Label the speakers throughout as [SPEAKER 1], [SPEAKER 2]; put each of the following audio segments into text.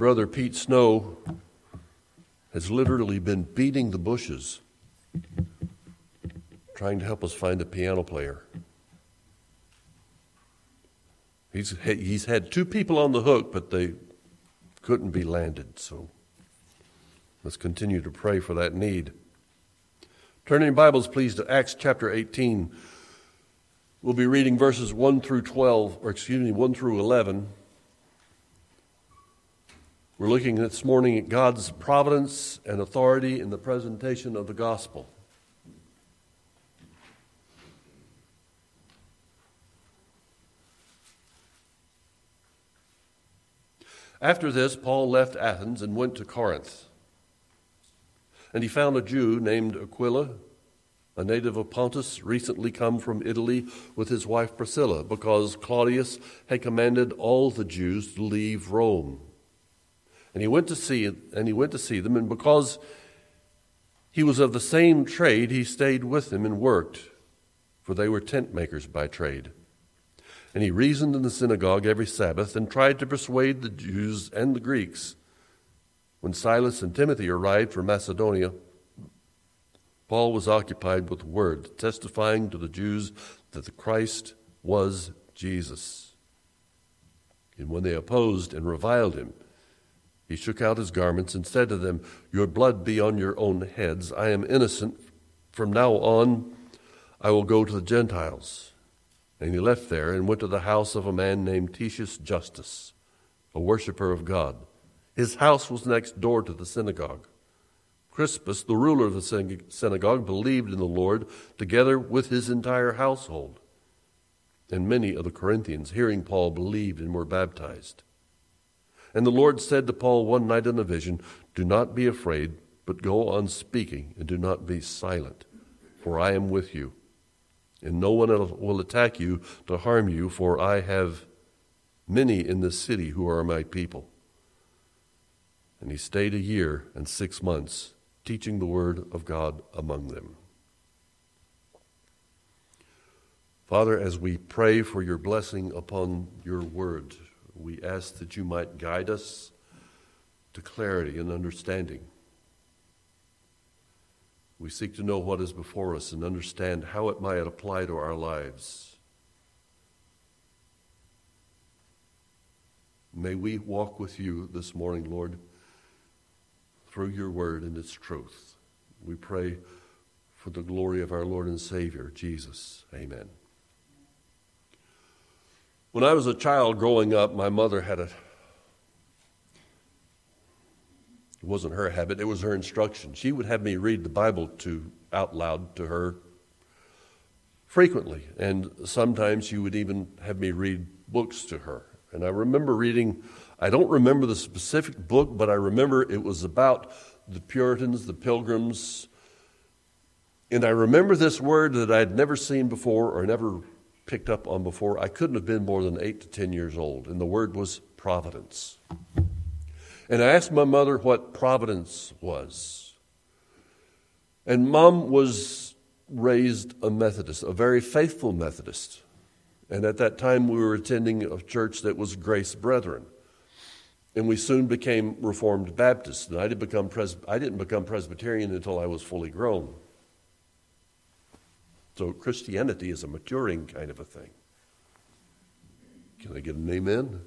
[SPEAKER 1] brother Pete Snow has literally been beating the bushes trying to help us find a piano player. He's, he's had two people on the hook, but they couldn't be landed. So let's continue to pray for that need. Turn your Bibles, please, to Acts chapter 18. We'll be reading verses 1 through 12, or excuse me, 1 through 11. We're looking this morning at God's providence and authority in the presentation of the gospel. After this, Paul left Athens and went to Corinth. And he found a Jew named Aquila, a native of Pontus, recently come from Italy with his wife Priscilla, because Claudius had commanded all the Jews to leave Rome. And he went to see and he went to see them, and because he was of the same trade, he stayed with them and worked, for they were tent makers by trade. And he reasoned in the synagogue every Sabbath and tried to persuade the Jews and the Greeks. When Silas and Timothy arrived from Macedonia, Paul was occupied with word, testifying to the Jews that the Christ was Jesus. And when they opposed and reviled him, he shook out his garments and said to them, Your blood be on your own heads. I am innocent. From now on, I will go to the Gentiles. And he left there and went to the house of a man named Titius Justus, a worshiper of God. His house was next door to the synagogue. Crispus, the ruler of the synagogue, believed in the Lord together with his entire household. And many of the Corinthians, hearing Paul, believed and were baptized. And the Lord said to Paul one night in a vision, Do not be afraid, but go on speaking, and do not be silent, for I am with you and no one else will attack you to harm you, for I have many in this city who are my people. And he stayed a year and six months, teaching the word of God among them. Father, as we pray for your blessing upon your word, we ask that you might guide us to clarity and understanding. We seek to know what is before us and understand how it might apply to our lives. May we walk with you this morning, Lord, through your word and its truth. We pray for the glory of our Lord and Savior, Jesus. Amen. When I was a child growing up, my mother had a It wasn't her habit, it was her instruction. She would have me read the Bible to out loud to her frequently, and sometimes she would even have me read books to her. And I remember reading, I don't remember the specific book, but I remember it was about the Puritans, the Pilgrims. And I remember this word that I'd never seen before or never picked up on before. I couldn't have been more than eight to ten years old, and the word was providence. And I asked my mother what providence was. And mom was raised a Methodist, a very faithful Methodist. And at that time, we were attending a church that was Grace Brethren. And we soon became Reformed Baptists. And I didn't become, Pres- I didn't become Presbyterian until I was fully grown. So Christianity is a maturing kind of a thing. Can I get an amen?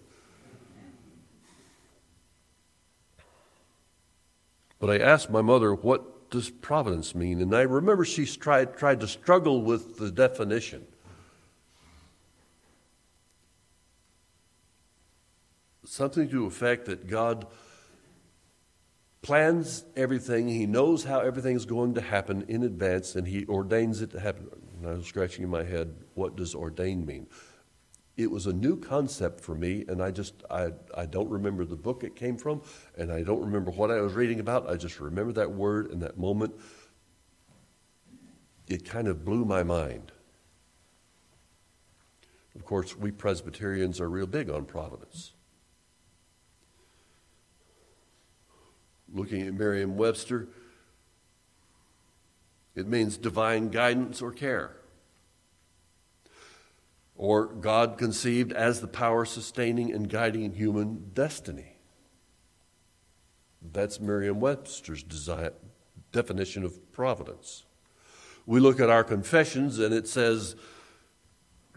[SPEAKER 1] But I asked my mother, what does providence mean? And I remember she tried, tried to struggle with the definition. Something to the effect that God plans everything, He knows how everything's going to happen in advance, and He ordains it to happen. And I was scratching in my head, what does ordain mean? it was a new concept for me, and I just I, I don't remember the book it came from, and I don't remember what I was reading about. I just remember that word and that moment. It kind of blew my mind. Of course, we Presbyterians are real big on providence. Looking at Merriam Webster, it means divine guidance or care or God conceived as the power sustaining and guiding human destiny. That's Merriam Webster's definition of providence. We look at our confessions and it says,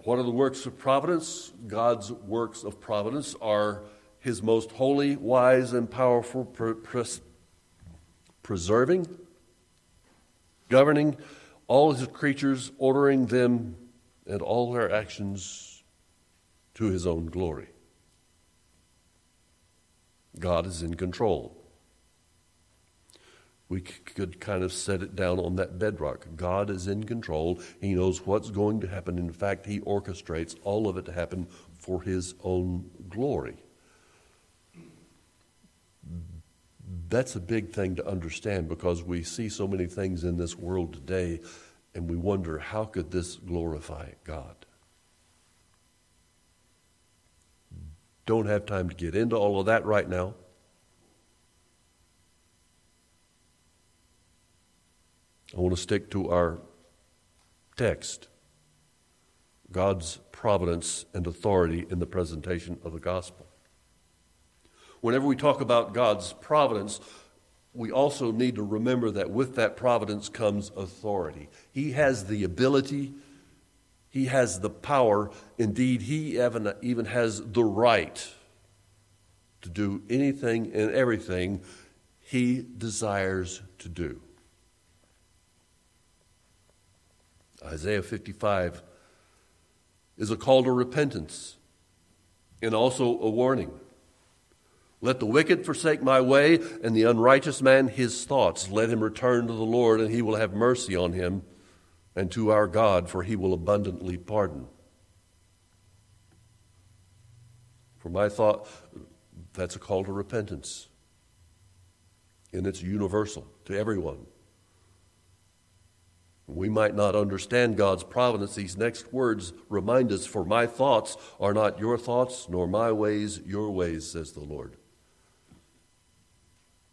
[SPEAKER 1] What are the works of providence? God's works of providence are His most holy, wise, and powerful pres- preserving, governing all His creatures, ordering them and all their actions to His own glory. God is in control. We could kind of set it down on that bedrock. God is in control. He knows what's going to happen. In fact, He orchestrates all of it to happen for His own glory. That's a big thing to understand because we see so many things in this world today and we wonder how could this glorify God? Don't have time to get into all of that right now. I want to stick to our text God's providence and authority in the presentation of the gospel. Whenever we talk about God's providence, we also need to remember that with that providence comes authority. He has the ability he has the power. Indeed, he even, even has the right to do anything and everything he desires to do. Isaiah 55 is a call to repentance and also a warning. Let the wicked forsake my way, and the unrighteous man his thoughts. Let him return to the Lord, and he will have mercy on him and to our God, for he will abundantly pardon. For my thought, that's a call to repentance. And it's universal to everyone. We might not understand God's providence. These next words remind us For my thoughts are not your thoughts, nor my ways your ways, says the Lord.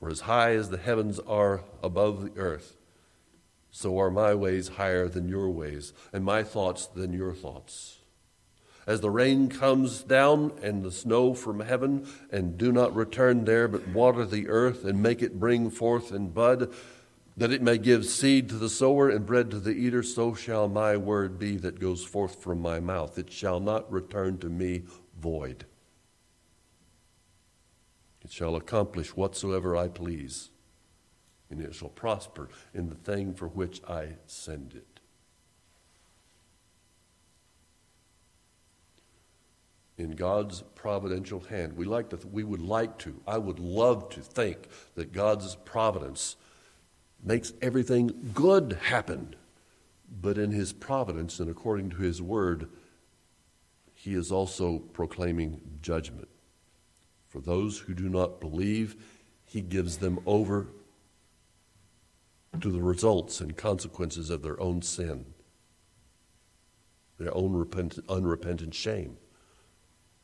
[SPEAKER 1] For as high as the heavens are above the earth, so are my ways higher than your ways, and my thoughts than your thoughts. As the rain comes down and the snow from heaven, and do not return there, but water the earth and make it bring forth and bud, that it may give seed to the sower and bread to the eater, so shall my word be that goes forth from my mouth. It shall not return to me void. It shall accomplish whatsoever I please and it shall prosper in the thing for which I send it. In God's providential hand, we like to, we would like to, I would love to think that God's providence makes everything good happen. But in his providence and according to his word, he is also proclaiming judgment. For those who do not believe, he gives them over to the results and consequences of their own sin, their own repentant, unrepentant shame.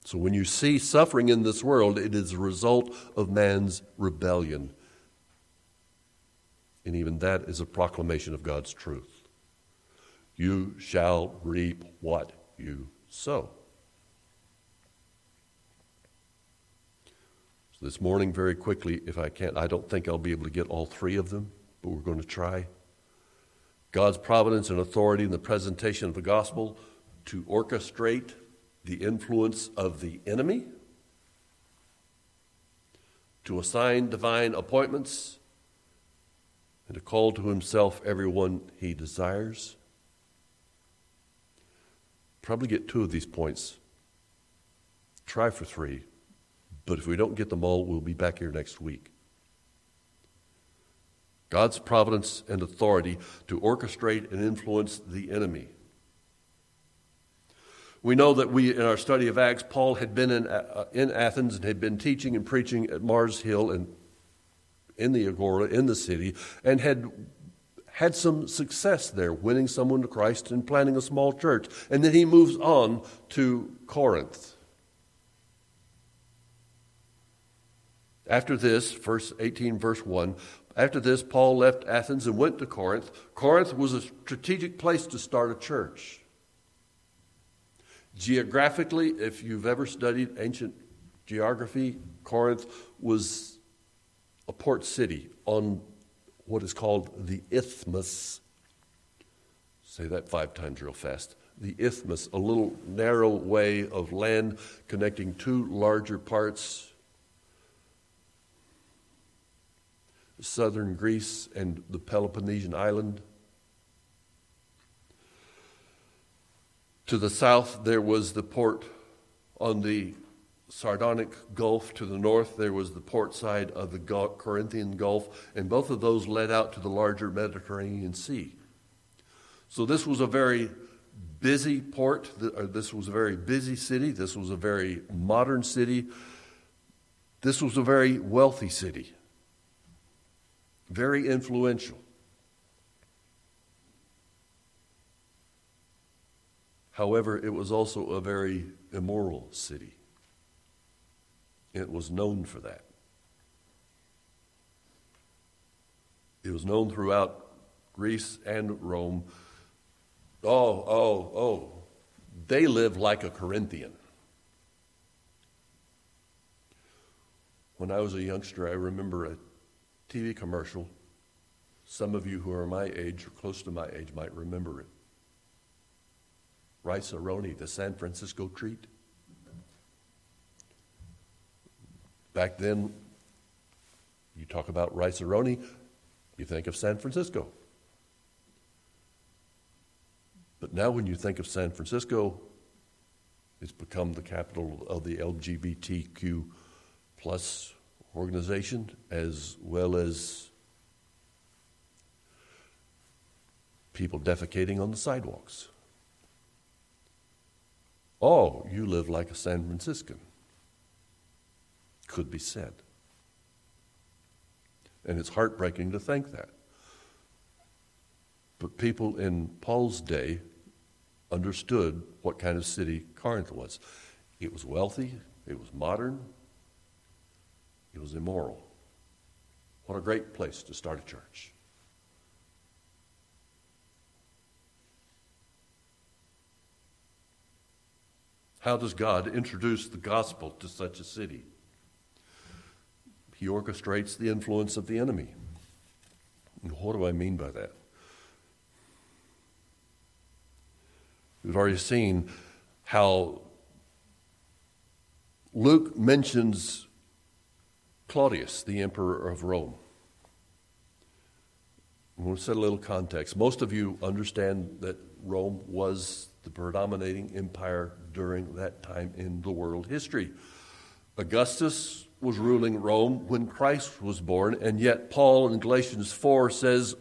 [SPEAKER 1] So when you see suffering in this world, it is a result of man's rebellion. And even that is a proclamation of God's truth. You shall reap what you sow. So this morning, very quickly, if I can't, I don't think I'll be able to get all three of them but we're going to try. God's providence and authority in the presentation of the gospel to orchestrate the influence of the enemy, to assign divine appointments, and to call to himself everyone he desires. Probably get two of these points. Try for three, but if we don't get them all, we'll be back here next week. God's providence and authority to orchestrate and influence the enemy. We know that we, in our study of Acts, Paul had been in, uh, in Athens and had been teaching and preaching at Mars Hill and in the Agora, in the city, and had had some success there, winning someone to Christ and planting a small church. And then he moves on to Corinth. After this, verse 18, verse 1, after this, Paul left Athens and went to Corinth. Corinth was a strategic place to start a church. Geographically, if you've ever studied ancient geography, Corinth was a port city on what is called the Isthmus. Say that five times real fast. The Isthmus, a little narrow way of land connecting two larger parts southern Greece and the Peloponnesian island. To the south, there was the port on the Saronic Gulf. To the north, there was the port side of the Corinthian Gulf, and both of those led out to the larger Mediterranean Sea. So, this was a very busy port. This was a very busy city. This was a very modern city. This was a very wealthy city very influential. However, it was also a very immoral city. It was known for that. It was known throughout Greece and Rome. Oh, oh, oh, they live like a Corinthian. When I was a youngster, I remember a TV commercial. Some of you who are my age or close to my age might remember it. Rice-A-Roni, the San Francisco treat. Back then, you talk about Rice-A-Roni, you think of San Francisco. But now, when you think of San Francisco, it's become the capital of the LGBTQ plus organization as well as people defecating on the sidewalks. Oh, you live like a San Franciscan. Could be said. And it's heartbreaking to think that. But people in Paul's day understood what kind of city Corinth was. It was wealthy, it was modern, it was immoral. What a great place to start a church. How does God introduce the gospel to such a city? He orchestrates the influence of the enemy. And what do I mean by that? We've already seen how Luke mentions Claudius, the emperor of Rome. I want to set a little context. Most of you understand that Rome was the predominating empire during that time in the world history. Augustus was ruling Rome when Christ was born, and yet Paul in Galatians 4 says,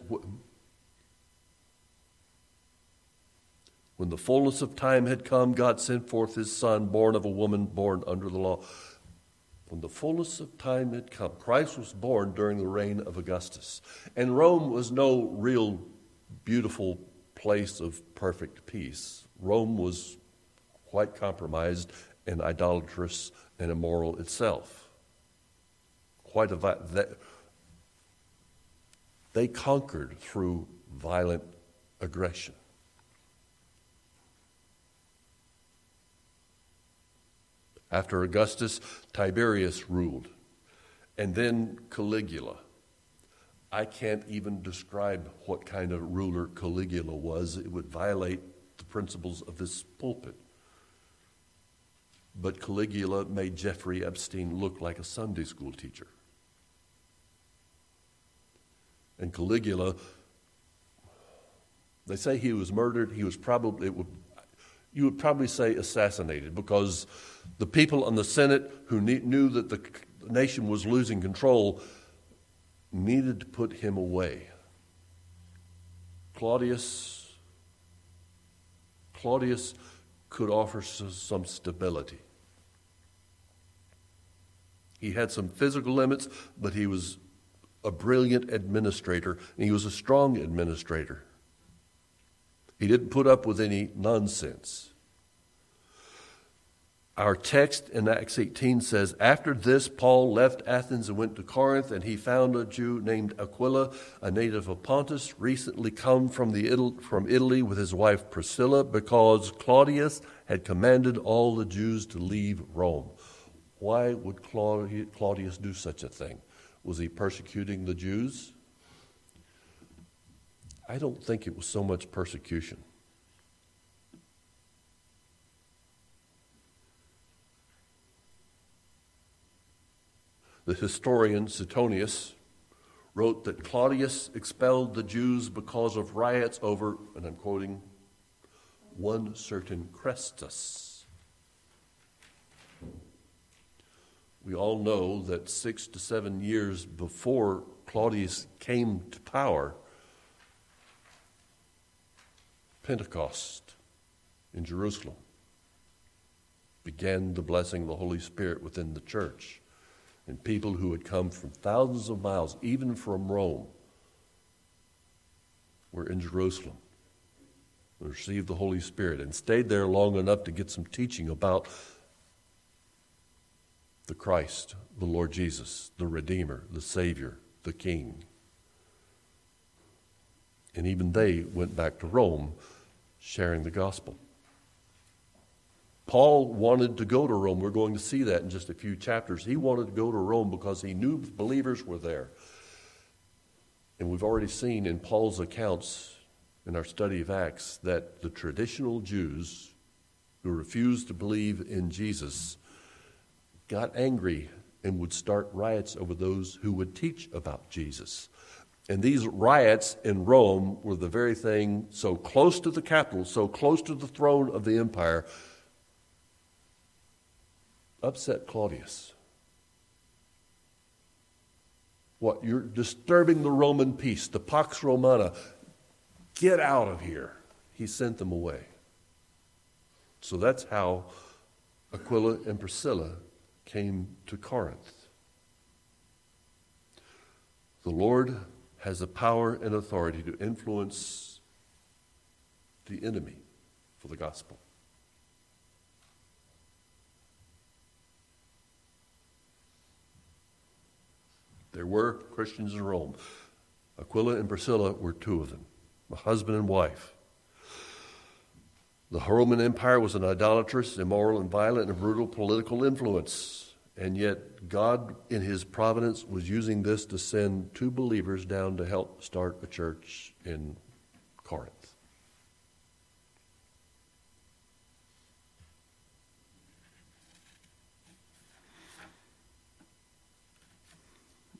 [SPEAKER 1] When the fullness of time had come, God sent forth his Son, born of a woman, born under the law. When the fullness of time had come, Christ was born during the reign of Augustus. And Rome was no real beautiful place of perfect peace. Rome was quite compromised and idolatrous and immoral itself. Quite a that, they conquered through violent aggression. After Augustus, Tiberius ruled, and then Caligula. I can't even describe what kind of ruler Caligula was. It would violate the principles of this pulpit. But Caligula made Jeffrey Epstein look like a Sunday school teacher. And Caligula, they say he was murdered. He was probably, would, you would probably say assassinated because the people in the Senate who knew that the nation was losing control needed to put him away. Claudius, Claudius could offer some stability. He had some physical limits, but he was a brilliant administrator, and he was a strong administrator. He didn't put up with any nonsense. Our text in Acts 18 says, After this, Paul left Athens and went to Corinth, and he found a Jew named Aquila, a native of Pontus, recently come from, the, from Italy with his wife Priscilla, because Claudius had commanded all the Jews to leave Rome. Why would Claudius do such a thing? Was he persecuting the Jews? I don't think it was so much persecution. The historian Suetonius wrote that Claudius expelled the Jews because of riots over, and I'm quoting, one certain Chrestus. We all know that six to seven years before Claudius came to power, Pentecost in Jerusalem began the blessing of the Holy Spirit within the church and people who had come from thousands of miles, even from Rome, were in Jerusalem and received the Holy Spirit and stayed there long enough to get some teaching about the Christ, the Lord Jesus, the Redeemer, the Savior, the King. And even they went back to Rome sharing the gospel. Paul wanted to go to Rome. We're going to see that in just a few chapters. He wanted to go to Rome because he knew believers were there. And we've already seen in Paul's accounts in our study of Acts that the traditional Jews who refused to believe in Jesus got angry and would start riots over those who would teach about Jesus. And these riots in Rome were the very thing so close to the capital, so close to the throne of the empire, upset Claudius. What? You're disturbing the Roman peace, the Pax Romana. Get out of here. He sent them away. So that's how Aquila and Priscilla came to Corinth. The Lord has the power and authority to influence the enemy for the gospel. There were Christians in Rome. Aquila and Priscilla were two of them, a husband and wife. The Roman Empire was an idolatrous, immoral, and violent and brutal political influence. And yet, God, in His providence, was using this to send two believers down to help start a church in Corinth.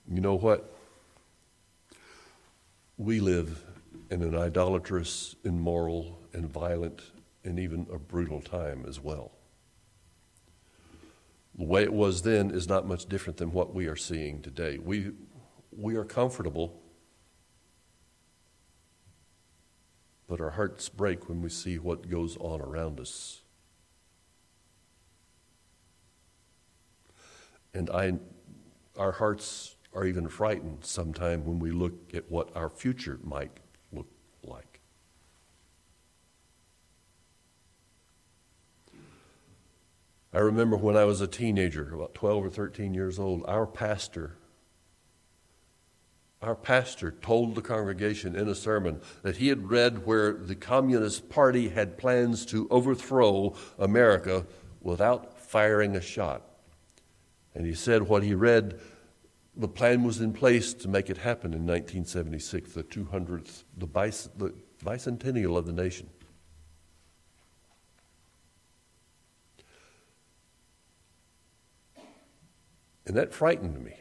[SPEAKER 1] You know what? We live in an idolatrous, immoral, and violent, and even a brutal time as well. The way it was then is not much different than what we are seeing today. We, we are comfortable, but our hearts break when we see what goes on around us. And I, our hearts are even frightened sometime when we look at what our future might look like. I remember when I was a teenager, about 12 or 13 years old, our pastor our pastor told the congregation in a sermon that he had read where the Communist Party had plans to overthrow America without firing a shot. And he said what he read the plan was in place to make it happen in 1976, the 200th, the, bic- the bicentennial of the nation. And that frightened me.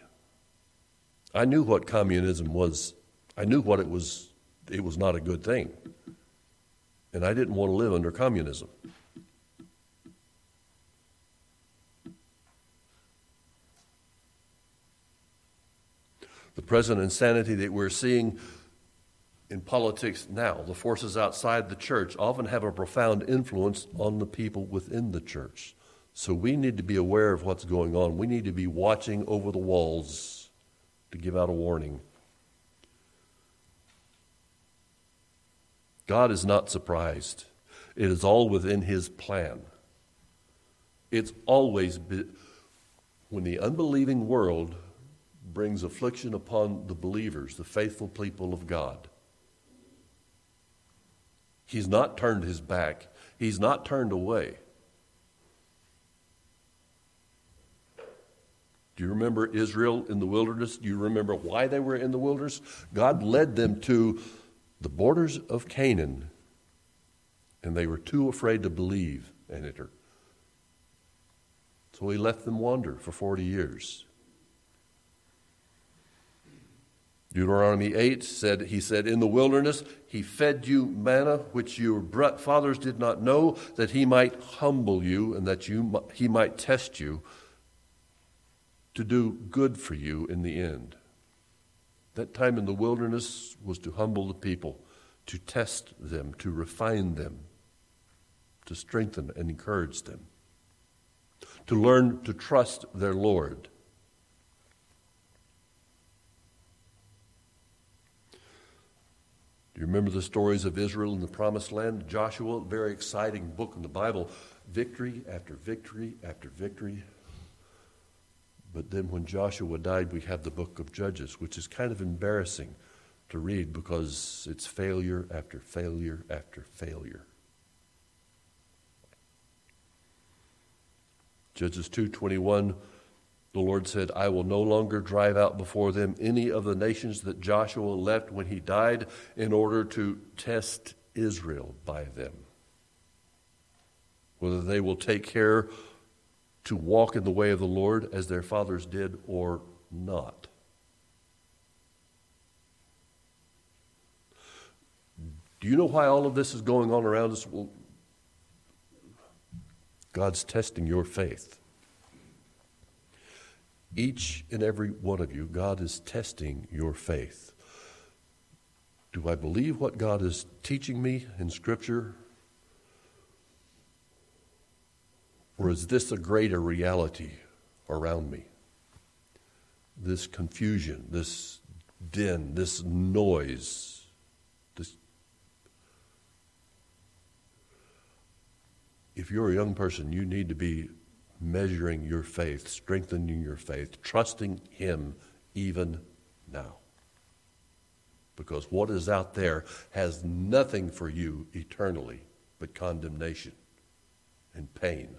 [SPEAKER 1] I knew what communism was. I knew what it was. It was not a good thing. And I didn't want to live under communism. the present insanity that we're seeing in politics now, the forces outside the church, often have a profound influence on the people within the church. So we need to be aware of what's going on. We need to be watching over the walls to give out a warning. God is not surprised. It is all within His plan. It's always been, when the unbelieving world brings affliction upon the believers, the faithful people of God. He's not turned his back, he's not turned away. Do you remember Israel in the wilderness? Do you remember why they were in the wilderness? God led them to the borders of Canaan, and they were too afraid to believe and enter. So he left them wander for 40 years. Deuteronomy 8 said, He said, In the wilderness, He fed you manna, which your fathers did not know, that He might humble you and that you, He might test you to do good for you in the end. That time in the wilderness was to humble the people, to test them, to refine them, to strengthen and encourage them, to learn to trust their Lord. Do you remember the stories of Israel in the promised land? Joshua, very exciting book in the Bible. Victory after victory after victory. But then when Joshua died, we have the book of Judges, which is kind of embarrassing to read because it's failure after failure after failure. Judges 2:21 the Lord said, I will no longer drive out before them any of the nations that Joshua left when he died in order to test Israel by them. Whether they will take care to walk in the way of the Lord as their fathers did or not. Do you know why all of this is going on around us? Well, God's testing your faith. Each and every one of you, God is testing your faith. Do I believe what God is teaching me in Scripture? Or is this a greater reality around me? This confusion, this din, this noise, this. If you're a young person, you need to be measuring your faith, strengthening your faith, trusting Him even now. Because what is out there has nothing for you eternally but condemnation and pain.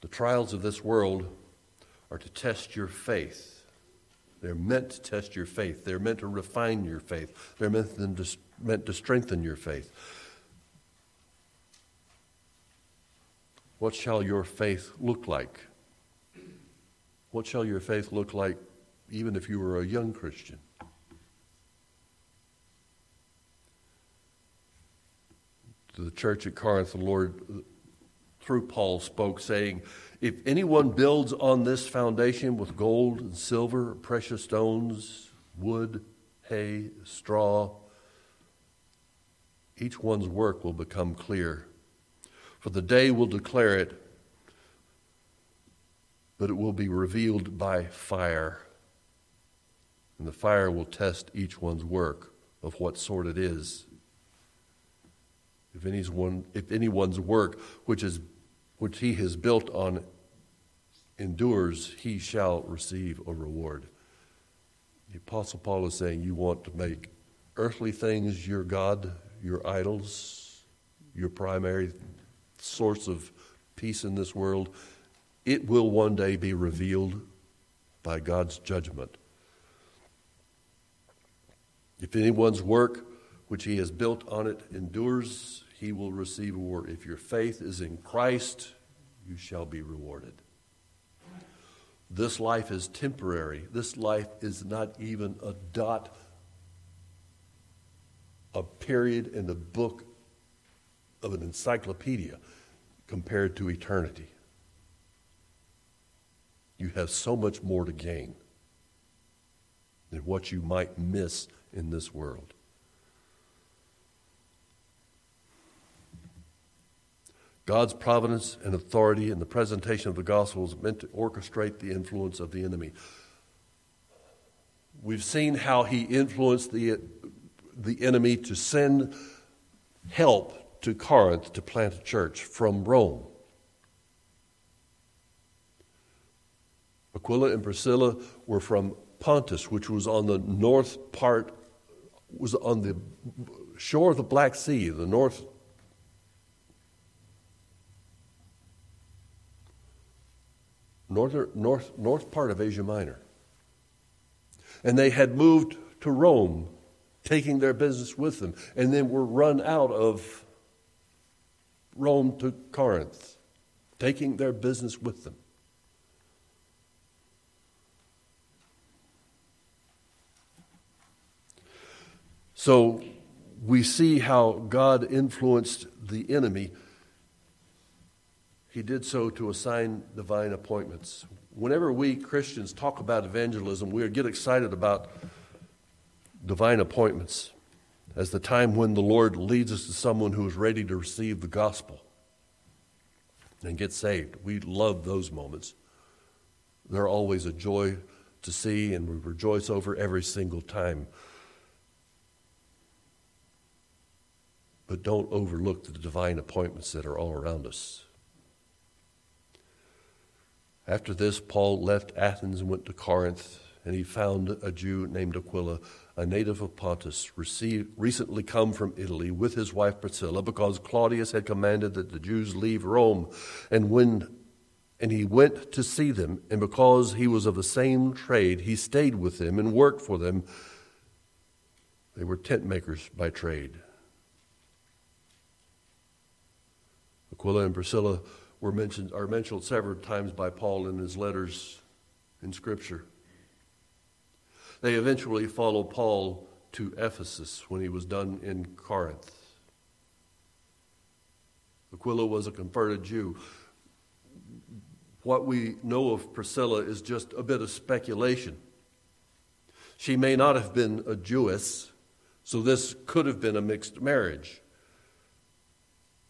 [SPEAKER 1] The trials of this world are to test your faith they're meant to test your faith. They're meant to refine your faith. They're meant to, meant to strengthen your faith. What shall your faith look like? What shall your faith look like even if you were a young Christian? To the church at Corinth, the Lord, through Paul, spoke, saying, if anyone builds on this foundation with gold and silver, precious stones, wood, hay, straw, each one's work will become clear. For the day will declare it, but it will be revealed by fire. And the fire will test each one's work of what sort it is. If, if anyone's work, which is which he has built on endures, he shall receive a reward. The Apostle Paul is saying you want to make earthly things your God, your idols, your primary source of peace in this world. It will one day be revealed by God's judgment. If anyone's work which he has built on it endures, he will receive reward. If your faith is in Christ, you shall be rewarded. This life is temporary. This life is not even a dot, a period in the book of an encyclopedia compared to eternity. You have so much more to gain than what you might miss in this world. God's providence and authority in the presentation of the gospel is meant to orchestrate the influence of the enemy. We've seen how he influenced the, the enemy to send help to Corinth to plant a church from Rome. Aquila and Priscilla were from Pontus, which was on the north part was on the shore of the Black Sea, the north northern, north, north part of Asia Minor. And they had moved to Rome, taking their business with them, and then were run out of Rome to Corinth, taking their business with them. So we see how God influenced the enemy. He did so to assign divine appointments. Whenever we Christians talk about evangelism, we get excited about divine appointments as the time when the Lord leads us to someone who is ready to receive the gospel and get saved. We love those moments. They're always a joy to see, and we rejoice over every single time. But don't overlook the divine appointments that are all around us. After this, Paul left Athens and went to Corinth, and he found a Jew named Aquila a native of Pontus, received, recently come from Italy with his wife Priscilla, because Claudius had commanded that the Jews leave Rome. And when and he went to see them, and because he was of the same trade, he stayed with them and worked for them. They were tent makers by trade. Aquila and Priscilla were mentioned, are mentioned several times by Paul in his letters in Scripture. They eventually followed Paul to Ephesus when he was done in Corinth. Aquila was a converted Jew. What we know of Priscilla is just a bit of speculation. She may not have been a Jewess, so this could have been a mixed marriage.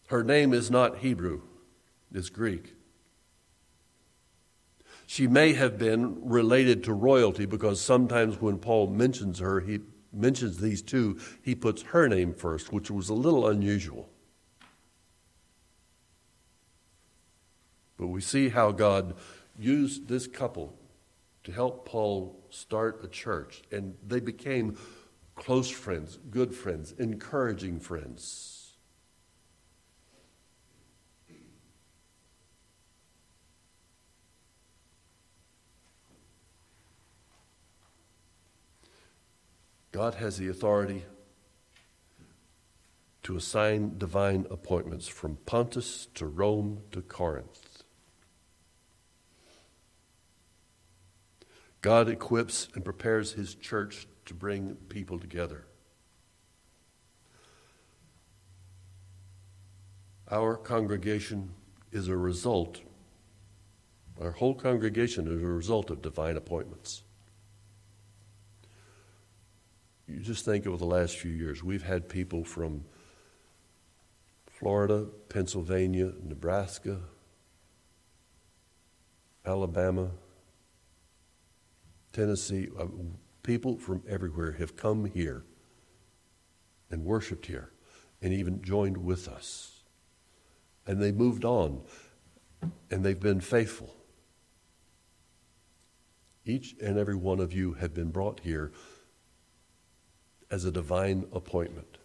[SPEAKER 1] Her name is not Hebrew, it's Greek. She may have been related to royalty because sometimes when Paul mentions her, he mentions these two, he puts her name first, which was a little unusual. But we see how God used this couple to help Paul start a church, and they became close friends, good friends, encouraging friends. God has the authority to assign divine appointments from Pontus to Rome to Corinth. God equips and prepares his church to bring people together. Our congregation is a result, our whole congregation is a result of divine appointments. You just think over the last few years, we've had people from Florida, Pennsylvania, Nebraska, Alabama, Tennessee. Uh, people from everywhere have come here and worshiped here and even joined with us. And they moved on and they've been faithful. Each and every one of you have been brought here as a divine appointment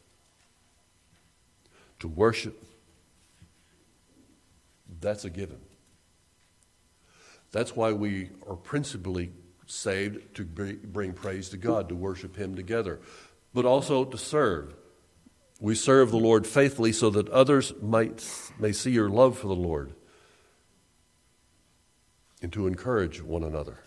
[SPEAKER 1] to worship. That's a given. That's why we are principally saved to bring praise to God, to worship Him together, but also to serve. We serve the Lord faithfully so that others might may see your love for the Lord and to encourage one another.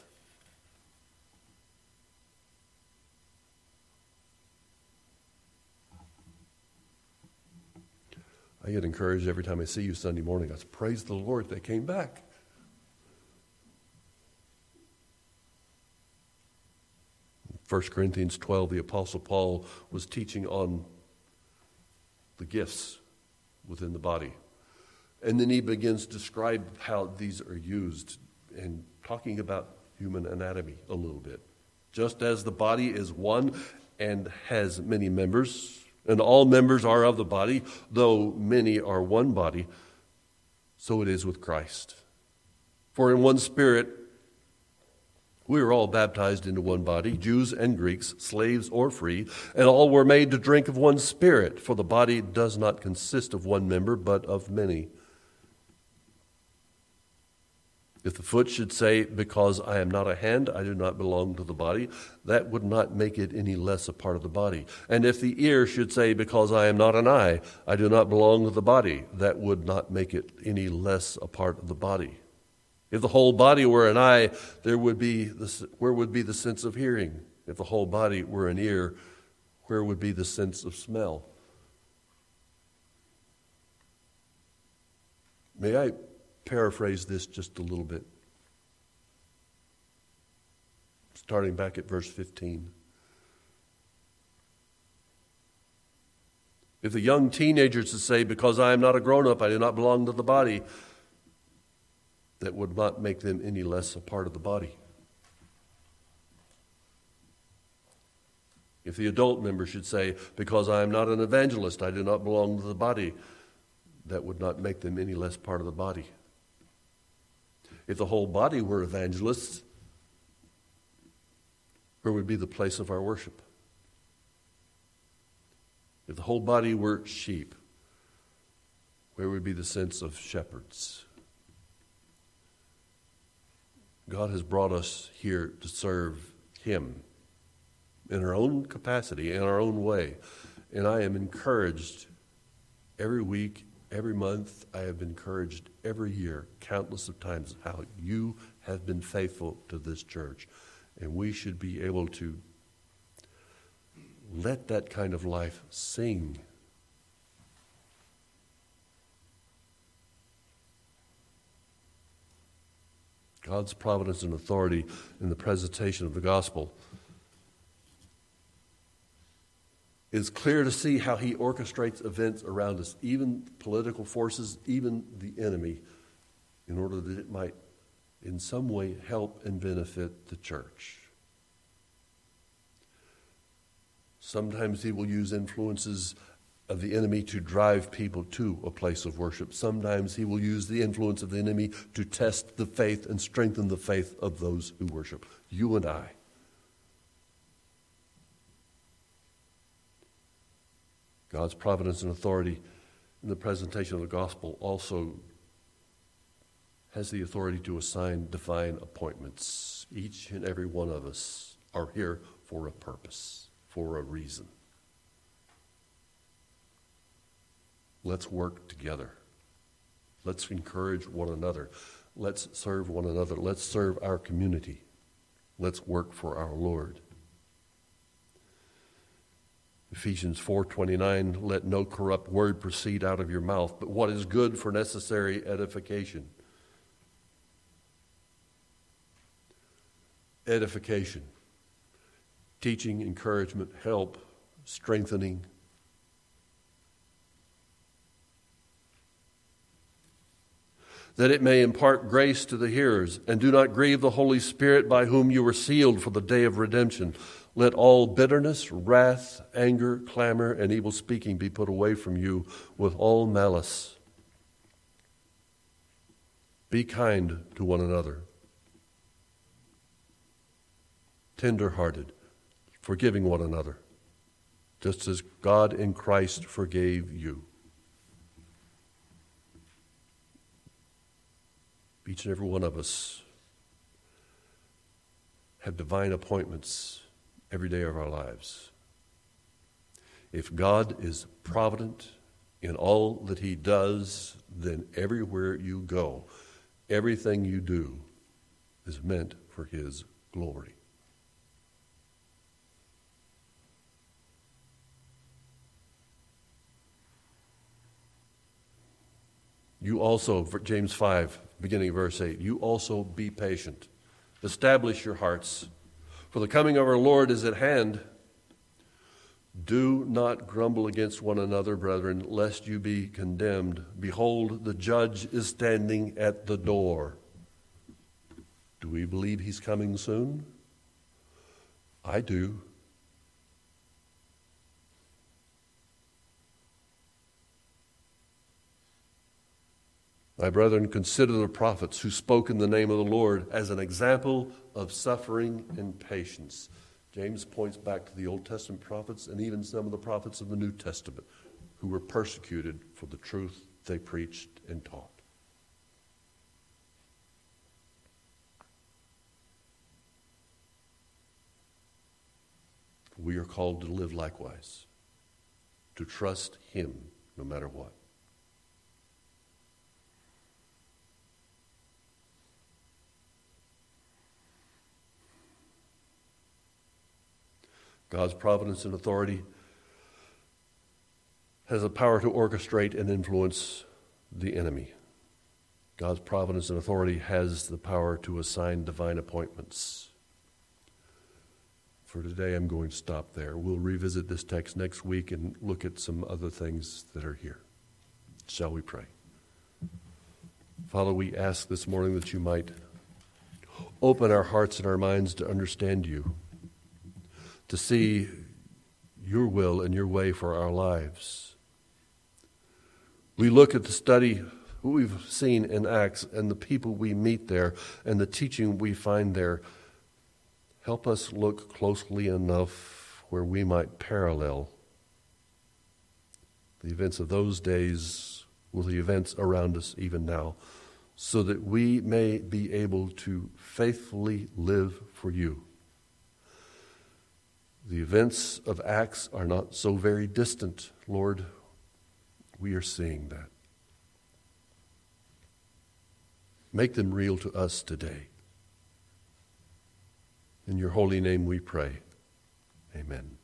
[SPEAKER 1] I get encouraged every time I see you Sunday morning. I say, Praise the Lord, they came back. In 1 Corinthians 12, the Apostle Paul was teaching on the gifts within the body. And then he begins to describe how these are used and talking about human anatomy a little bit. Just as the body is one and has many members, and all members are of the body, though many are one body, so it is with Christ. For in one spirit We are all baptized into one body, Jews and Greeks, slaves or free, and all were made to drink of one spirit, for the body does not consist of one member, but of many. If the foot should say, Because I am not a hand, I do not belong to the body, that would not make it any less a part of the body. And if the ear should say, Because I am not an eye, I do not belong to the body, that would not make it any less a part of the body. If the whole body were an eye, there would be the, where would be the sense of hearing? If the whole body were an ear, where would be the sense of smell? May I paraphrase this just a little bit? Starting back at verse 15. If the young teenagers to say, Because I am not a grown up, I do not belong to the body, that would not make them any less a part of the body. If the adult member should say, Because I am not an evangelist, I do not belong to the body, that would not make them any less part of the body. If the whole body were evangelists, where would be the place of our worship? If the whole body were sheep, where would be the sense of shepherds? God has brought us here to serve Him in our own capacity, in our own way. And I am encouraged every week, every month. I have been encouraged every year, countless of times, how you have been faithful to this church. And we should be able to let that kind of life sing God's providence and authority in the presentation of the gospel. It's clear to see how he orchestrates events around us, even political forces, even the enemy, in order that it might in some way help and benefit the church. Sometimes he will use influences of the enemy to drive people to a place of worship. Sometimes he will use the influence of the enemy to test the faith and strengthen the faith of those who worship. You and I. God's providence and authority in the presentation of the gospel also has the authority to assign divine appointments. Each and every one of us are here for a purpose, for a reason. Let's work together. Let's encourage one another. Let's serve one another. Let's serve our community. Let's work for our Lord. Ephesians 4:29 let no corrupt word proceed out of your mouth but what is good for necessary edification. Edification. Teaching, encouragement, help, strengthening, that it may impart grace to the hearers. And do not grieve the Holy Spirit by whom you were sealed for the day of redemption. Let all bitterness, wrath, anger, clamor, and evil speaking be put away from you with all malice. Be kind to one another, tender hearted, forgiving one another, just as God in Christ forgave you. Each and every one of us have divine appointments every day of our lives. If God is provident in all that He does, then everywhere you go, everything you do is meant for His glory. You also, James 5, beginning verse 8, you also be patient. Establish your hearts, for the coming of our Lord is at hand. Do not grumble against one another, brethren, lest you be condemned. Behold, the judge is standing at the door. Do we believe he's coming soon? I do. My brethren, consider the prophets who spoke in the name of the Lord as an example of suffering and patience. James points back to the Old Testament prophets and even some of the prophets of the New Testament who were persecuted for the truth they preached and taught. We are called to live likewise, to trust Him no matter what. God's providence and authority has the power to orchestrate and influence the enemy. God's providence and authority has the power to assign divine appointments. For today, I'm going to stop there. We'll revisit this text next week and look at some other things that are here. Shall we pray? Father, we ask this morning that you might open our hearts and our minds to understand you to see your will and your way for our lives. We look at the study we've seen in Acts and the people we meet there and the teaching we find there. Help us look closely enough where we might parallel the events of those days with the events around us even now, so that we may be able to faithfully live for you. The events of Acts are not so very distant, Lord. We are seeing that. Make them real to us today. In your holy name we pray. Amen.